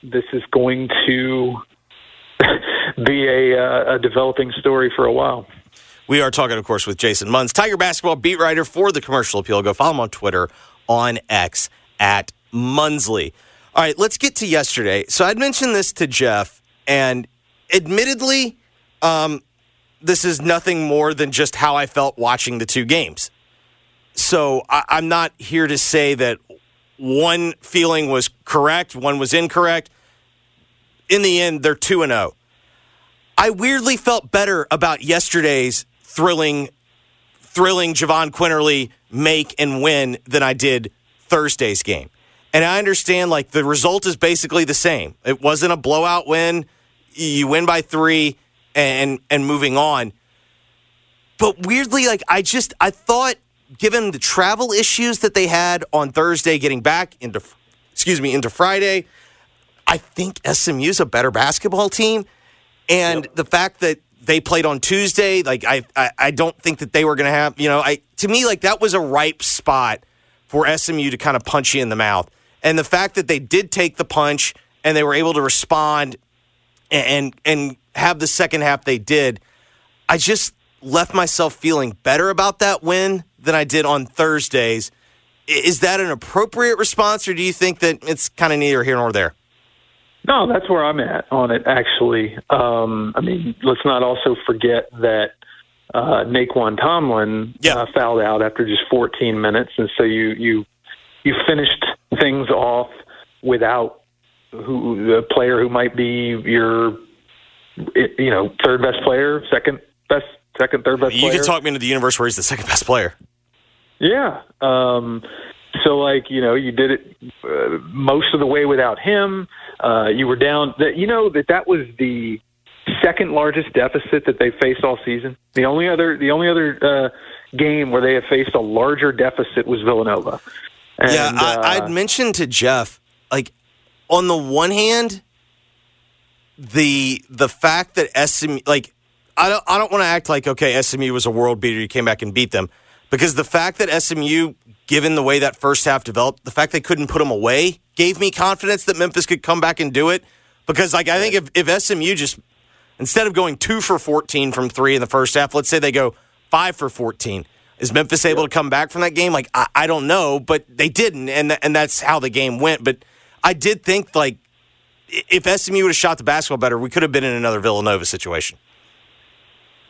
this is going to be a, uh, a developing story for a while. We are talking, of course, with Jason Munz, Tiger basketball beat writer for the Commercial Appeal. Go follow him on Twitter on X at Munsley. All right, let's get to yesterday. So I'd mentioned this to Jeff, and admittedly, um, this is nothing more than just how I felt watching the two games. so I, I'm not here to say that one feeling was correct, one was incorrect. In the end, they're 2 and 0. I weirdly felt better about yesterday's thrilling thrilling Jahvon Quinerly make and win than I did Thursday's game. And I understand like the result is basically the same. It wasn't a blowout win. You win by 3 and and moving on. But weirdly like I just I thought given the travel issues that they had on Thursday getting back into excuse me into Friday, I think SMU's a better basketball team and yep. the fact that they played on Tuesday, like I, I, I don't think that they were going to have, you know, I to me like that was a ripe spot for SMU to kind of punch you in the mouth. And the fact that they did take the punch and they were able to respond and and have the second half they did, I just left myself feeling better about that win than I did on Thursdays. Is that an appropriate response, or do you think that it's kind of neither here nor there? No, that's where I'm at on it. Actually, um, I mean, let's not also forget that uh, Nae'Qwan Tomlin yeah. uh, fouled out after just 14 minutes, and so you you you finished things off without who the player who might be your you know third best player, second best, second third best. You player. can talk me into the universe where he's the second best player. Yeah. Um, so like you know you did it uh, most of the way without him. Uh, you were down. That you know that that was the second largest deficit that they faced all season. The only other the only other uh, game where they have faced a larger deficit was Villanova. And, yeah, I, uh, I'd mentioned to Jeff like on the one hand, the the fact that SMU like I don't I don't want to act like okay SMU was a world beater you came back and beat them because the fact that SMU given the way that first half developed, the fact they couldn't put them away gave me confidence that Memphis could come back and do it. Because, like, I think if, if SMU just, instead of going two for 14 from three in the first half, let's say they go five for 14. Is Memphis able to come back from that game? Like, I, I don't know, but they didn't, and, th- and that's how the game went. But I did think, like, if SMU would have shot the basketball better, we could have been in another Villanova situation.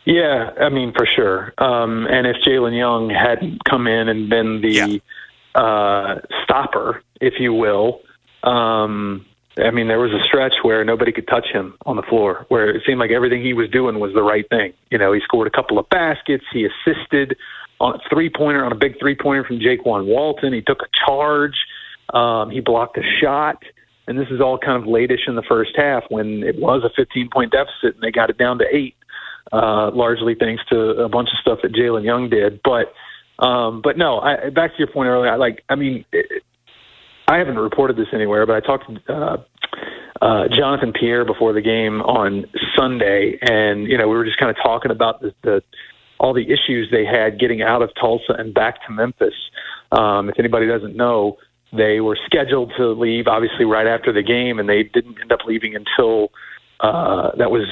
Yeah, I mean for sure. Um, and if Jalen Young hadn't come in and been the yeah. uh, stopper, if you will, um, I mean there was a stretch where nobody could touch him on the floor, where it seemed like everything he was doing was the right thing. You know, he scored a couple of baskets, he assisted on a three pointer on a big three pointer from Jaykwon Walton. He took a charge. Um, he blocked a shot. And this is all kind of latish in the first half when it was a 15 point deficit and they got it down to eight uh, largely thanks to a bunch of stuff that Jalen Young did. But um, but no, I, back to your point earlier. I, like, I mean, it, I haven't reported this anywhere, but I talked to uh, uh, Jonathan Pierre before the game on Sunday, and you know we were just kind of talking about the, the all the issues they had getting out of Tulsa and back to Memphis. Um, if anybody doesn't know, they were scheduled to leave obviously right after the game, and they didn't end up leaving until uh, that was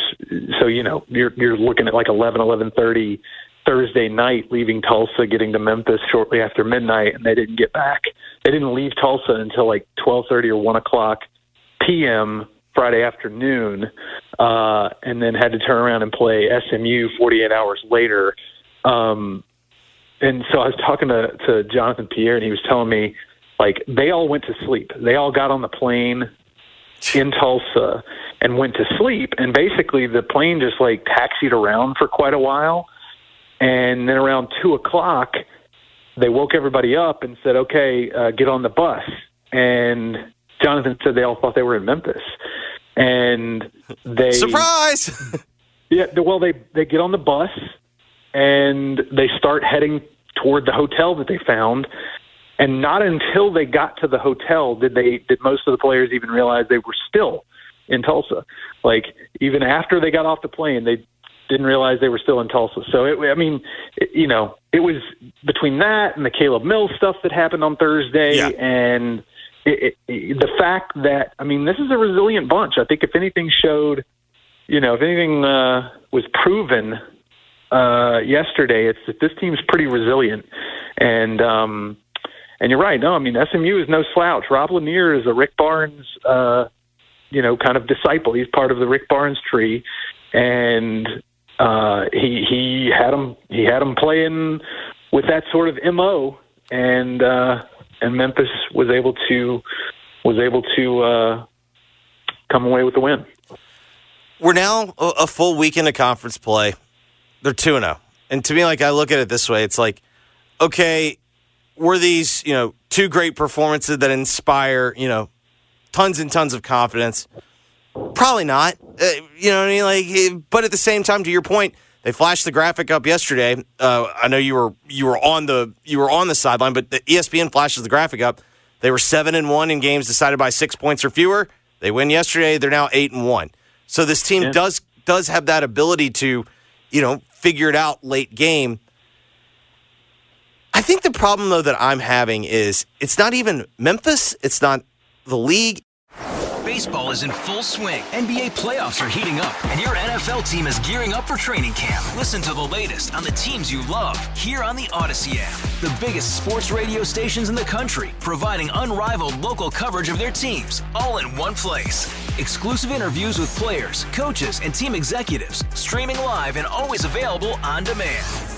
so you know you're you're looking at like eleven eleven thirty Thursday night, leaving Tulsa, getting to Memphis shortly after midnight, and they didn't get back. They didn't leave Tulsa until like twelve thirty or one o'clock p.m. Friday afternoon, uh, and then had to turn around and play SMU forty eight hours later. Um, and so I was talking to to Jonathan Pierre, and he was telling me like they all went to sleep. They all got on the plane in Tulsa and went to sleep. And basically, the plane just like taxied around for quite a while. And then around two o'clock, they woke everybody up and said, "Okay, uh, get on the bus." And Jonathan said they all thought they were in Memphis, and they surprise. yeah, well, they they get on the bus and they start heading toward the hotel that they found and not until they got to the hotel did they did most of the players even realize they were still in Tulsa. Like even after they got off the plane, they didn't realize they were still in Tulsa. So it, I mean, it, you know, it was between that and the Caleb Mills stuff that happened on Thursday, yeah. and it, it, the fact that I mean, this is a resilient bunch. I think if anything showed, you know, if anything uh, was proven uh, yesterday, it's that this team's pretty resilient, and um, and you're right. No, I mean SMU is no slouch. Rob Lanier is a Rick Barnes, uh, you know, kind of disciple. He's part of the Rick Barnes tree, and uh, he he had him he had him playing with that sort of mo, and uh, and Memphis was able to was able to uh, come away with the win. We're now a, full week into conference play. They're two and zero, and to me, like I look at it this way, it's like, okay, were these you know two great performances that inspire you know tons and tons of confidence? Probably not. Uh, you know what I mean? Like, eh, but at the same time, to your point, they flashed the graphic up yesterday. Uh, I know you were you were on the you were on the sideline, but the ESPN flashes the graphic up. They were seven and one in games decided by six points or fewer. They win yesterday. They're now eight and one. So this team yeah. does does have that ability to, you know, figure it out late game. I think the problem though that I'm having is it's not even Memphis. It's not the league. Baseball is in full swing. NBA playoffs are heating up, and your NFL team is gearing up for training camp. Listen to the latest on the teams you love here on the Odyssey app. The biggest sports radio stations in the country, providing unrivaled local coverage of their teams, all in one place. Exclusive interviews with players, coaches, and team executives, streaming live and always available on demand.